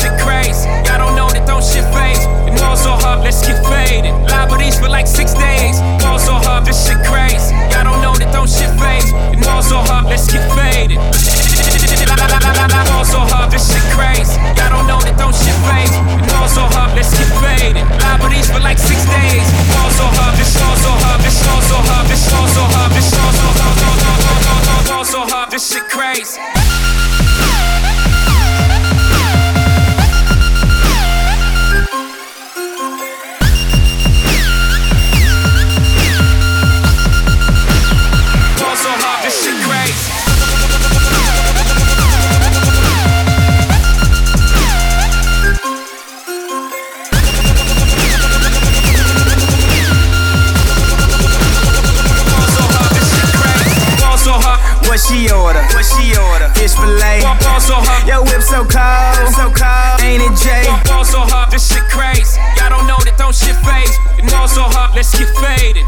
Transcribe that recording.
shit crazy. What she order? What she order? Fish fillet. So Yo, whip so cold. So cold. Ain't it Jay? Ball so hot. this shit crazy. Y'all don't know that don't shit phase. And all so hard, let's get faded.